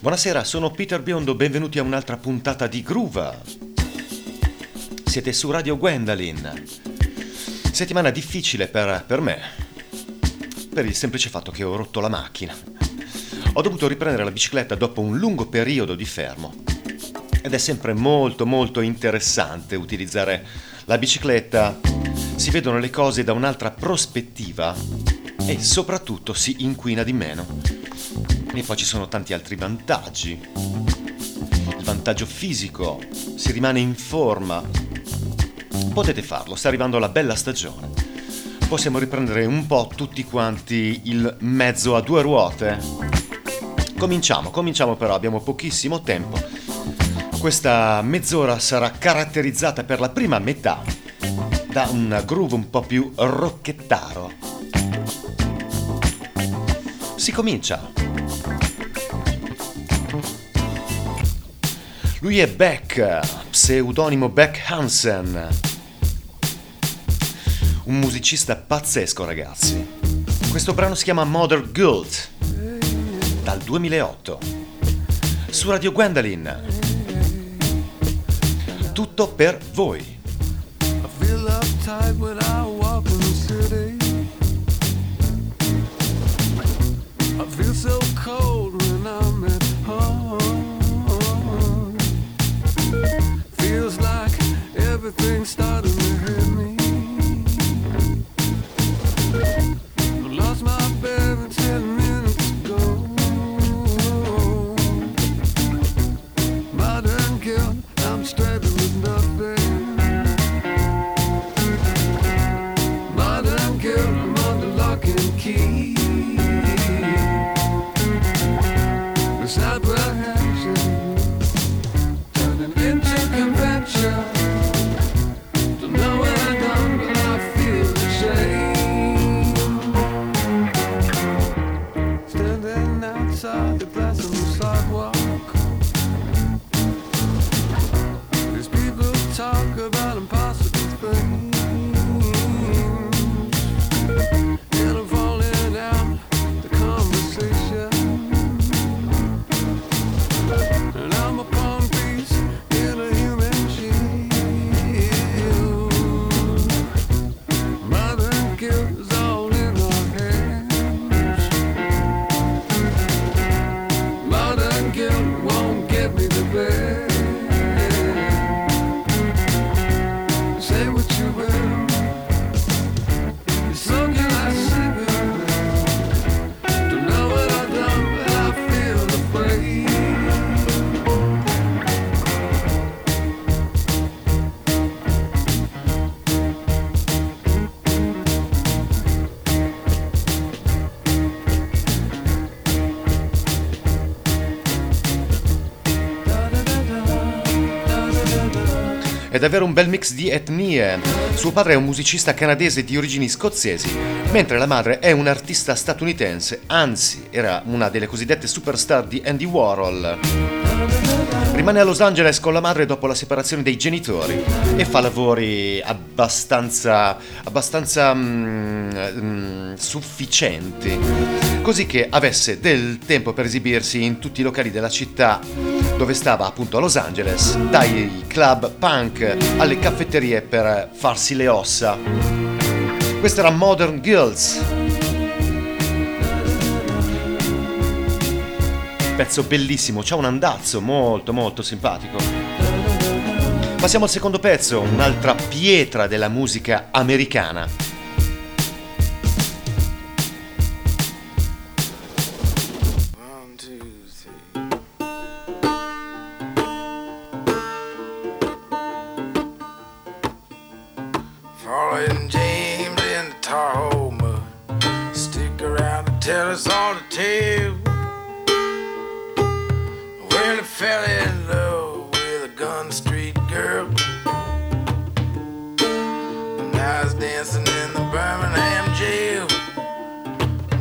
Buonasera, sono Peter Biondo, benvenuti a un'altra puntata di Groove. Siete su Radio Gwendolyn. Settimana difficile per, per me, per il semplice fatto che ho rotto la macchina. Ho dovuto riprendere la bicicletta dopo un lungo periodo di fermo. Ed è sempre molto molto interessante utilizzare la bicicletta. Si vedono le cose da un'altra prospettiva e soprattutto si inquina di meno. E poi ci sono tanti altri vantaggi. Il vantaggio fisico, si rimane in forma. Potete farlo, sta arrivando la bella stagione. Possiamo riprendere un po' tutti quanti il mezzo a due ruote. Cominciamo, cominciamo però, abbiamo pochissimo tempo. Questa mezz'ora sarà caratterizzata per la prima metà da un groove un po' più rocchettaro. Si comincia. Lui è Beck, pseudonimo Beck Hansen. Un musicista pazzesco, ragazzi. Questo brano si chiama Mother Guilt, dal 2008. Su Radio Gwendolyn. Tutto per voi. I feel uptight when everything started davvero un bel mix di etnie. Suo padre è un musicista canadese di origini scozzesi, mentre la madre è un'artista statunitense, anzi era una delle cosiddette superstar di Andy Warhol. Rimane a Los Angeles con la madre dopo la separazione dei genitori e fa lavori abbastanza, abbastanza mm, mm, sufficienti, così che avesse del tempo per esibirsi in tutti i locali della città dove stava appunto a Los Angeles, dai club punk alle caffetterie per farsi le ossa. Questo era Modern Girls. Pezzo bellissimo, c'ha un andazzo molto molto simpatico. Passiamo al secondo pezzo, un'altra pietra della musica americana. Hole mud. Uh, stick around and tell us all the tale. Well, he fell in love with a gun street girl. And now he's dancing in the Birmingham jail.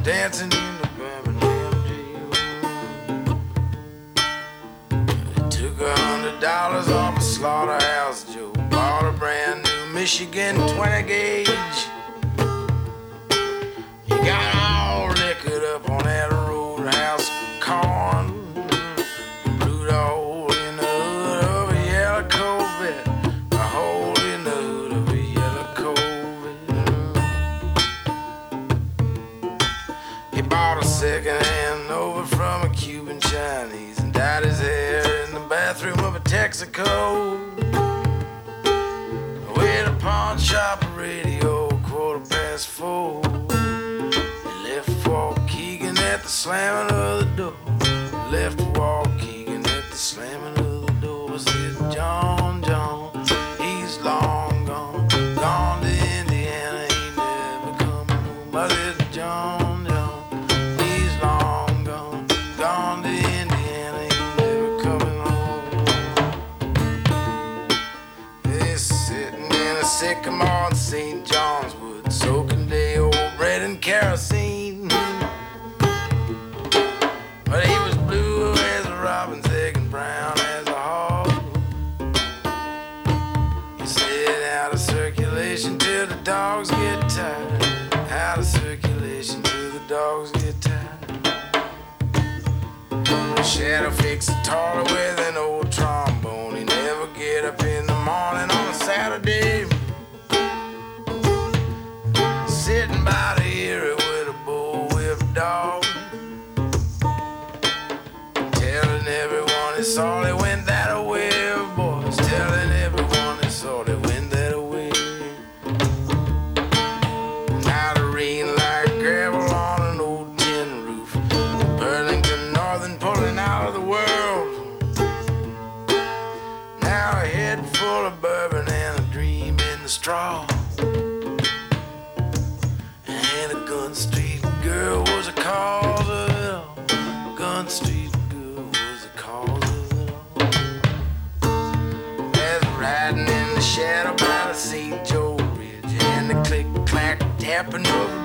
Dancing in the Birmingham jail. He took a hundred dollars off a slaughterhouse Joe. Bought a brand new Michigan 20 gauge. Texaco. With a pawn shop radio, quarter past four. Left for Keegan at the slamming of the door. Left Shadow fixed taller with an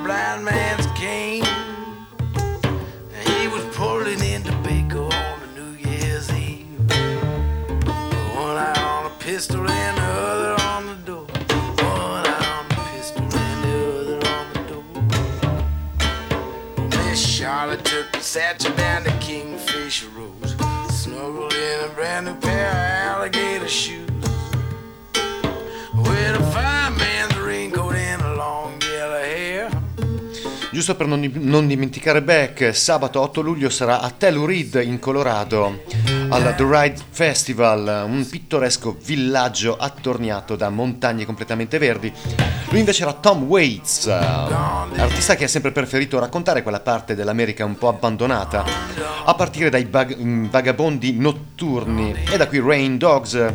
blind man's cane. He was pulling into Baker on a New Year's Eve. One eye on a pistol and the other on the door. One eye on the pistol and the other on the door. Miss Charlotte took the satchel down to Kingfisher Rose. Snuggled in a brand new pair of alligator shoes. Giusto per non, non dimenticare Beck, sabato 8 luglio sarà a Telluride in Colorado al The Ride Festival, un pittoresco villaggio attorniato da montagne completamente verdi. Lui invece era Tom Waits, artista che ha sempre preferito raccontare quella parte dell'America un po' abbandonata, a partire dai bag- vagabondi notturni e da qui Rain Dogs,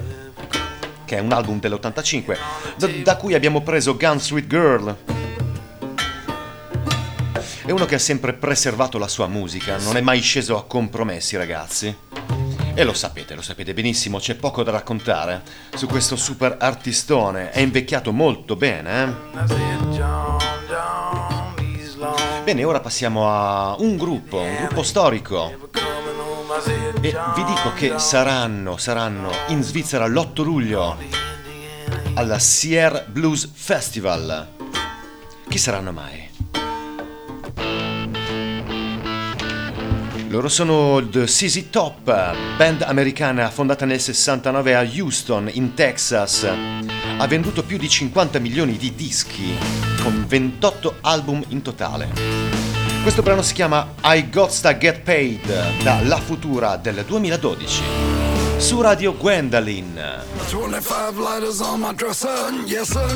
che è un album dell'85, da, da cui abbiamo preso Gun Street Girl. È uno che ha sempre preservato la sua musica, non è mai sceso a compromessi, ragazzi. E lo sapete, lo sapete benissimo, c'è poco da raccontare su questo super artistone. È invecchiato molto bene, eh? Bene, ora passiamo a un gruppo, un gruppo storico. E vi dico che saranno, saranno in Svizzera l'8 luglio alla Sierra Blues Festival. Chi saranno mai? Loro sono The CZ Top, band americana fondata nel 69 a Houston, in Texas. Ha venduto più di 50 milioni di dischi, con 28 album in totale. Questo brano si chiama I Got to Get Paid, da La Futura del 2012. Su Radio Gwendolyn. 25 lighters on my dresser, yes sir.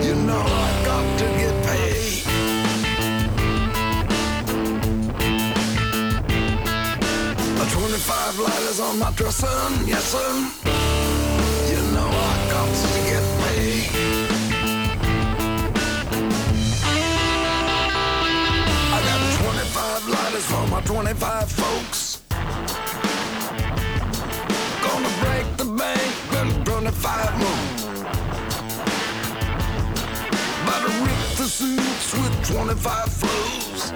You know I got to get 25 lighters on my dresser, yes sir. You know I got to get paid. I got 25 lighters for my 25 folks. Gonna break the bank and 25 more. About to rip the suits with 25 flows.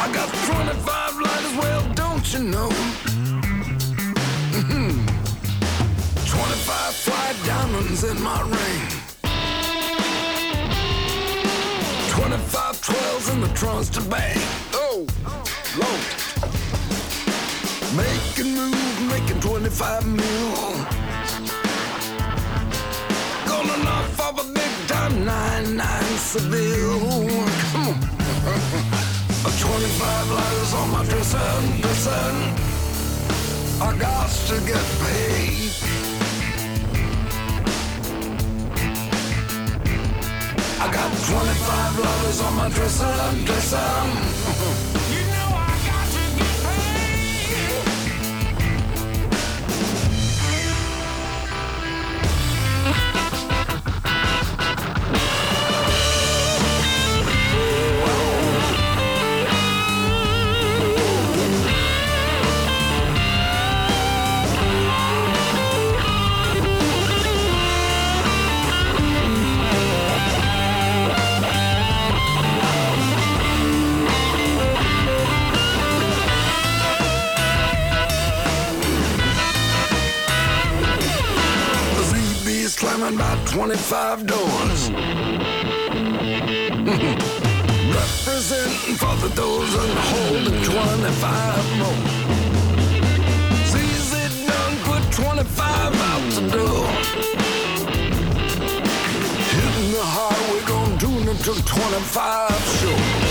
I got 25 lighters, well, don't you know? Mm-hmm. 25 fly diamonds in my ring. 25 12s in the trunks to bang. Oh, Lord. Making moves, making 25 mil. Gonna knock off a big time 9-9 Seville. Come on. 25 letters on my dresser, dresser. I got to get paid. I got 25 letters on my dresser, dresser. 25 doors. Representing for the dozen, holding 25 more. Sees it done, put 25 out the door. Hitting the highway, gone doing it to 25 shows.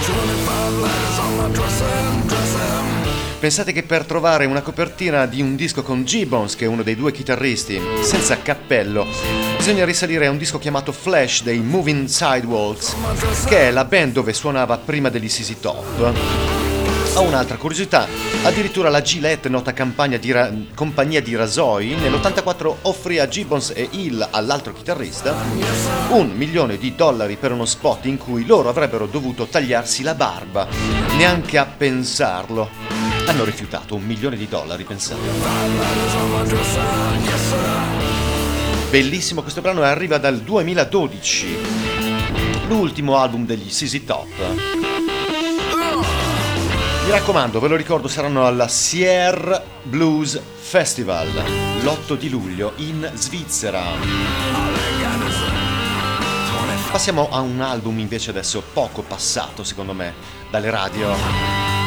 25 letters on my dresser, dresser. Pensate che per trovare una copertina di un disco con Gibbons, che è uno dei due chitarristi, senza cappello, bisogna risalire a un disco chiamato Flash dei Moving Sidewalks, che è la band dove suonava prima degli CC Top. Ho un'altra curiosità, addirittura la Gillette, nota di ra- compagnia di rasoi, nell'84 offrì a Gibbons e Hill, all'altro chitarrista, un milione di dollari per uno spot in cui loro avrebbero dovuto tagliarsi la barba, neanche a pensarlo. Hanno rifiutato un milione di dollari, pensate. Bellissimo questo brano arriva dal 2012, l'ultimo album degli CZ Top. Mi raccomando, ve lo ricordo, saranno alla Sierra Blues Festival l'8 di luglio in Svizzera. Passiamo a un album invece adesso poco passato, secondo me, dalle radio.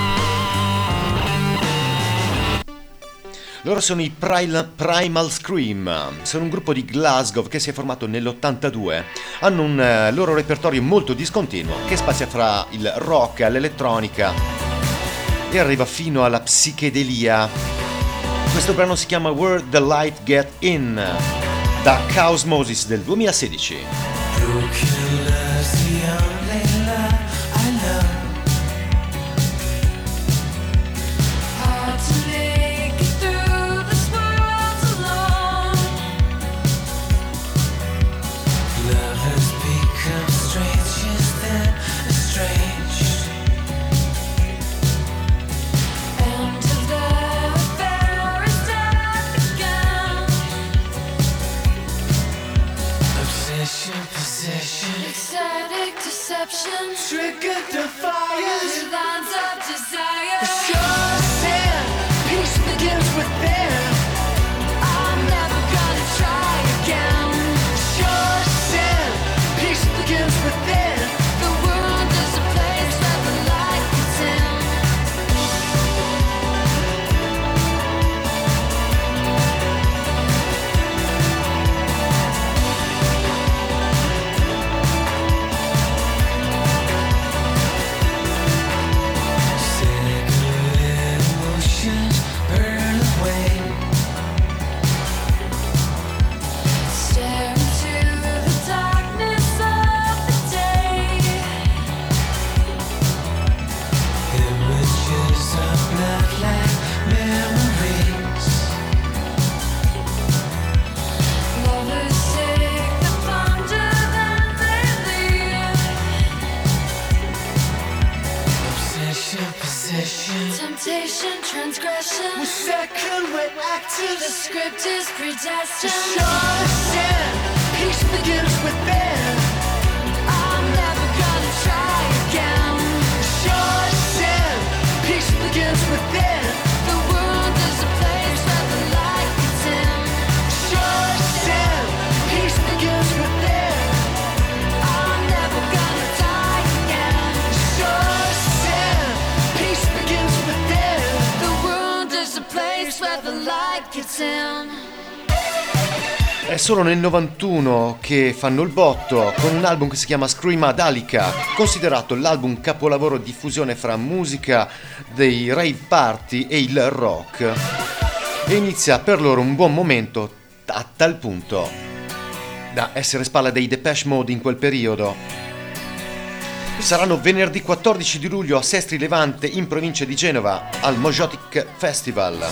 Loro sono i Primal Scream, sono un gruppo di Glasgow che si è formato nell'82. Hanno un eh, loro repertorio molto discontinuo che spazia fra il rock l'elettronica e arriva fino alla psichedelia. Questo brano si chiama Where the Light Get In da Cosmosis del 2016. Trigger defiance. Lines of transgression. Second rate actors The script is predestined. Sure sin. Peace begins within. I'm never gonna try again. Sin. Peace begins within. È solo nel 91 che fanno il botto con un album che si chiama Screamadalica, considerato l'album capolavoro di fusione fra musica dei rave party e il rock. E inizia per loro un buon momento a tal punto da essere spalla dei Depeche Mode in quel periodo. Saranno venerdì 14 di luglio a Sestri Levante in provincia di Genova al Mojotic Festival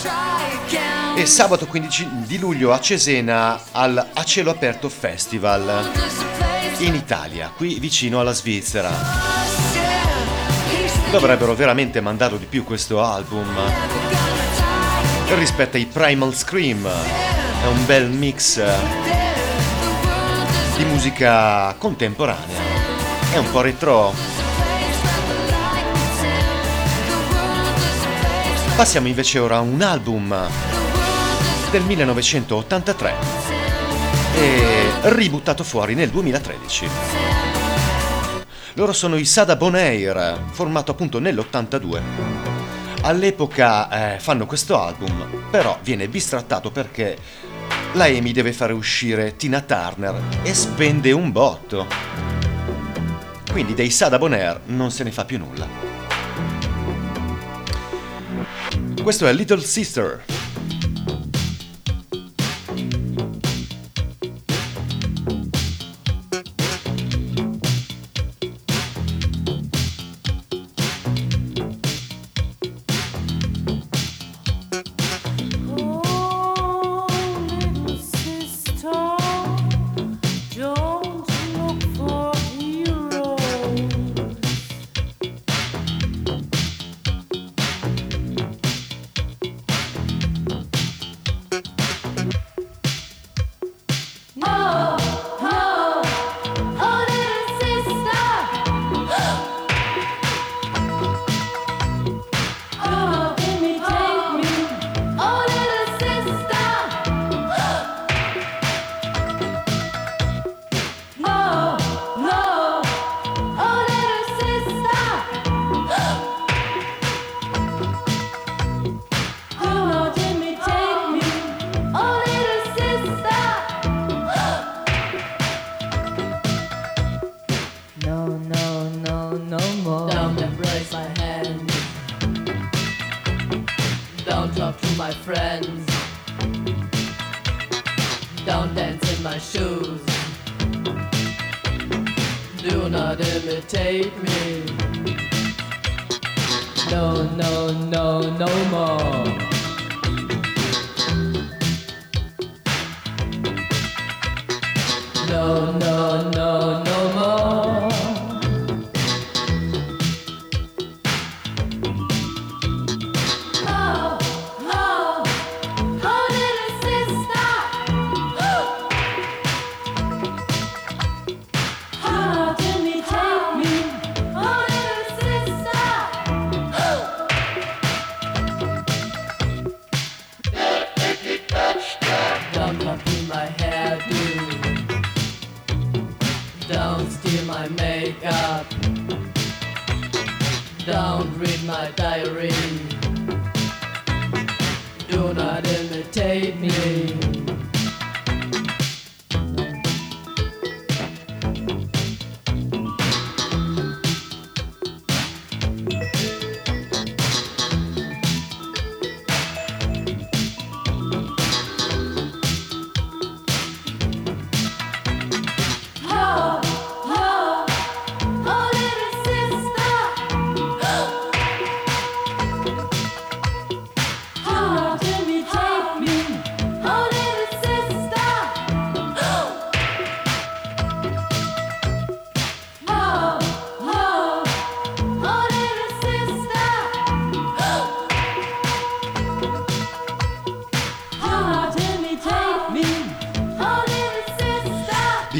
e sabato 15 di luglio a Cesena al A Cielo Aperto Festival in Italia, qui vicino alla Svizzera. Dovrebbero veramente mandarlo di più questo album rispetto ai Primal Scream. È un bel mix di musica contemporanea. È un po' retro. Passiamo invece ora a un album del 1983 e ributtato fuori nel 2013. Loro sono i Sada Bonaire, formato appunto nell'82. All'epoca eh, fanno questo album, però viene bistrattato perché la Amy deve fare uscire Tina Turner e spende un botto. Quindi dei Sada Bonaire non se ne fa più nulla. Questo è Little Sister.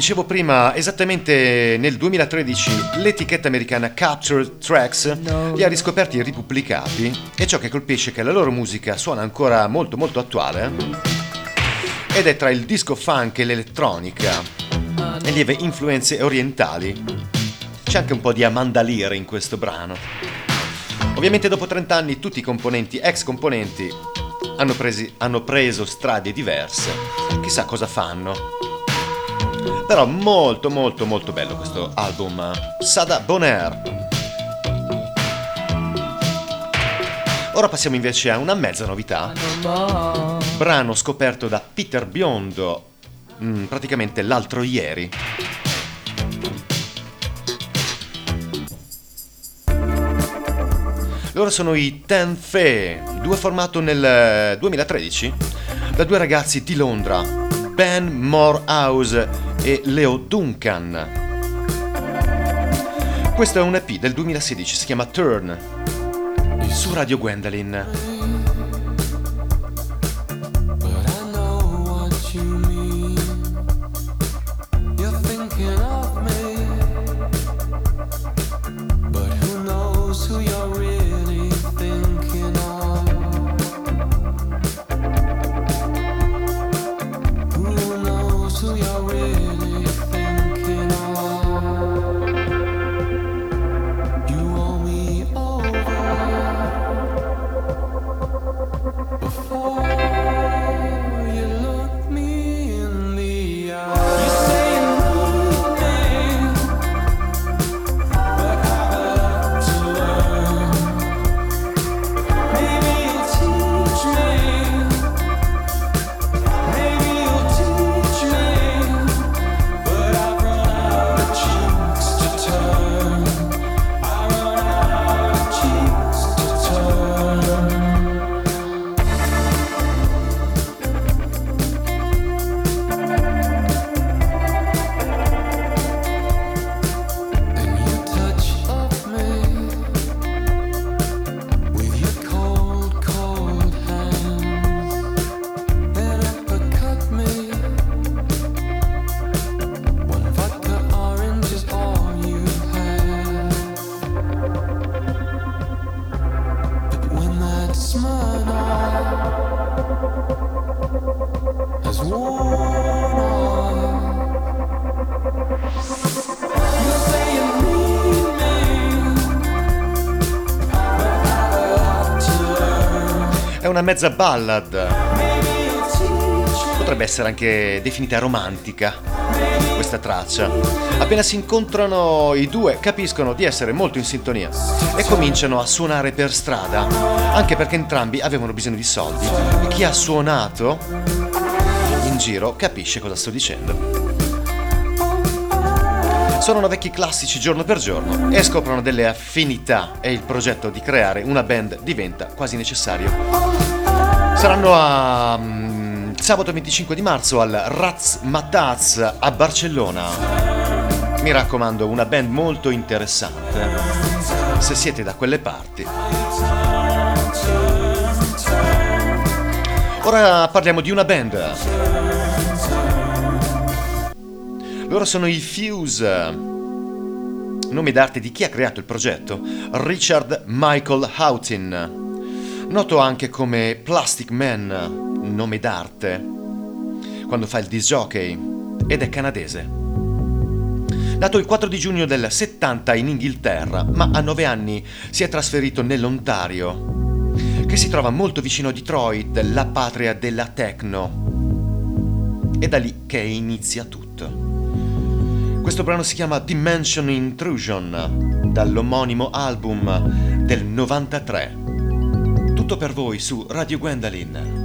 Dicevo prima, esattamente nel 2013 l'etichetta americana Captured Tracks li ha riscoperti e ripubblicati e ciò che colpisce è che la loro musica suona ancora molto molto attuale ed è tra il disco funk e l'elettronica e lieve influenze orientali. C'è anche un po' di Amanda Lear in questo brano. Ovviamente dopo 30 anni tutti i componenti, ex componenti, hanno, presi- hanno preso strade diverse, chissà cosa fanno. Però molto molto molto bello questo album Sada Bonaire. Ora passiamo invece a una mezza novità, brano scoperto da Peter Biondo mm, praticamente l'altro ieri. Loro sono i Ten Fe, duo formato nel eh, 2013 da due ragazzi di Londra, Ben Morehouse e Leo Duncan. Questo è un EP del 2016, si chiama Turn, su Radio Gwendolyn. Una mezza ballad, potrebbe essere anche definita romantica questa traccia. Appena si incontrano i due capiscono di essere molto in sintonia e cominciano a suonare per strada, anche perché entrambi avevano bisogno di soldi e chi ha suonato in giro capisce cosa sto dicendo. Suonano vecchi classici giorno per giorno e scoprono delle affinità e il progetto di creare una band diventa quasi necessario. Saranno a mm, sabato 25 di marzo al Raz Mataz a Barcellona. Mi raccomando, una band molto interessante. Se siete da quelle parti. Ora parliamo di una band. Loro sono i Fuse. Nome d'arte di chi ha creato il progetto? Richard Michael Houghton, noto anche come Plastic Man, nome d'arte, quando fa il disc jockey, ed è canadese. Nato il 4 di giugno del 70 in Inghilterra, ma a 9 anni si è trasferito nell'Ontario, che si trova molto vicino a Detroit, la patria della techno. È da lì che inizia tutto. Questo brano si chiama Dimension Intrusion, dall'omonimo album del 93. Tutto per voi su Radio Gwendolyn.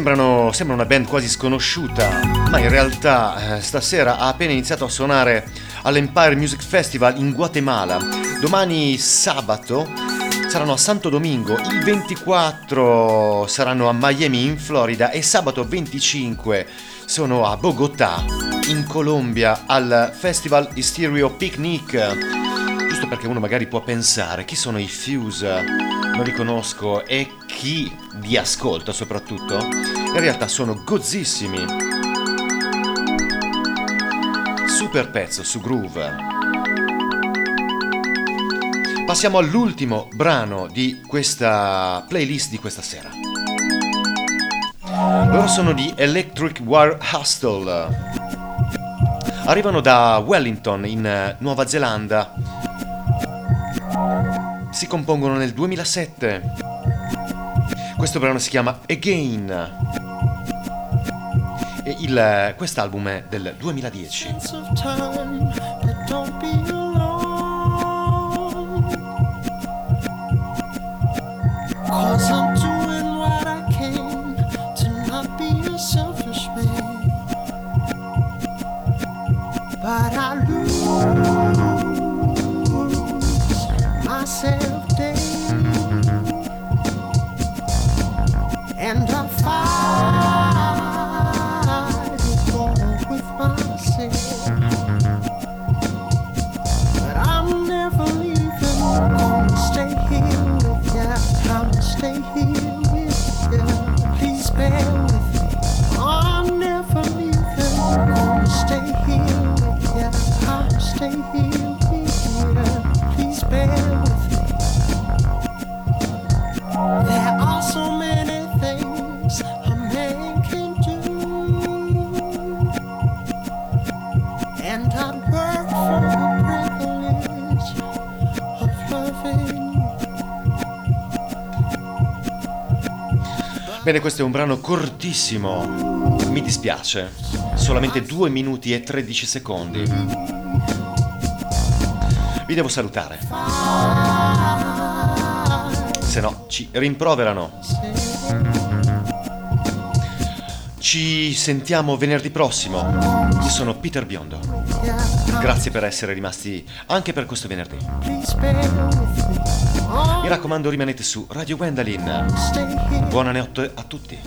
Sembrano, sembra una band quasi sconosciuta, ma in realtà eh, stasera ha appena iniziato a suonare all'Empire Music Festival in Guatemala. Domani sabato saranno a Santo Domingo, il 24 saranno a Miami in Florida e sabato 25 sono a Bogotà in Colombia al Festival Hysterio Picnic. Giusto perché uno magari può pensare chi sono i Fuse, non li conosco e chi li ascolta soprattutto. In realtà sono gozzissimi. Super pezzo su Groove. Passiamo all'ultimo brano di questa playlist di questa sera. Loro sono di Electric War Hustle. Arrivano da Wellington in eh, Nuova Zelanda. Si compongono nel 2007. Questo brano si chiama Again. E il, quest'album è del 2010. sense of time, but don't be alone. Cause I'm doing Bene, questo è un brano cortissimo. Mi dispiace. Solamente 2 minuti e 13 secondi. Vi devo salutare. Se no, ci rimproverano. Ci sentiamo venerdì prossimo. Io sono Peter Biondo. Grazie per essere rimasti anche per questo venerdì. Mi raccomando, rimanete su Radio Gwendolyn. Buonanotte a tutti.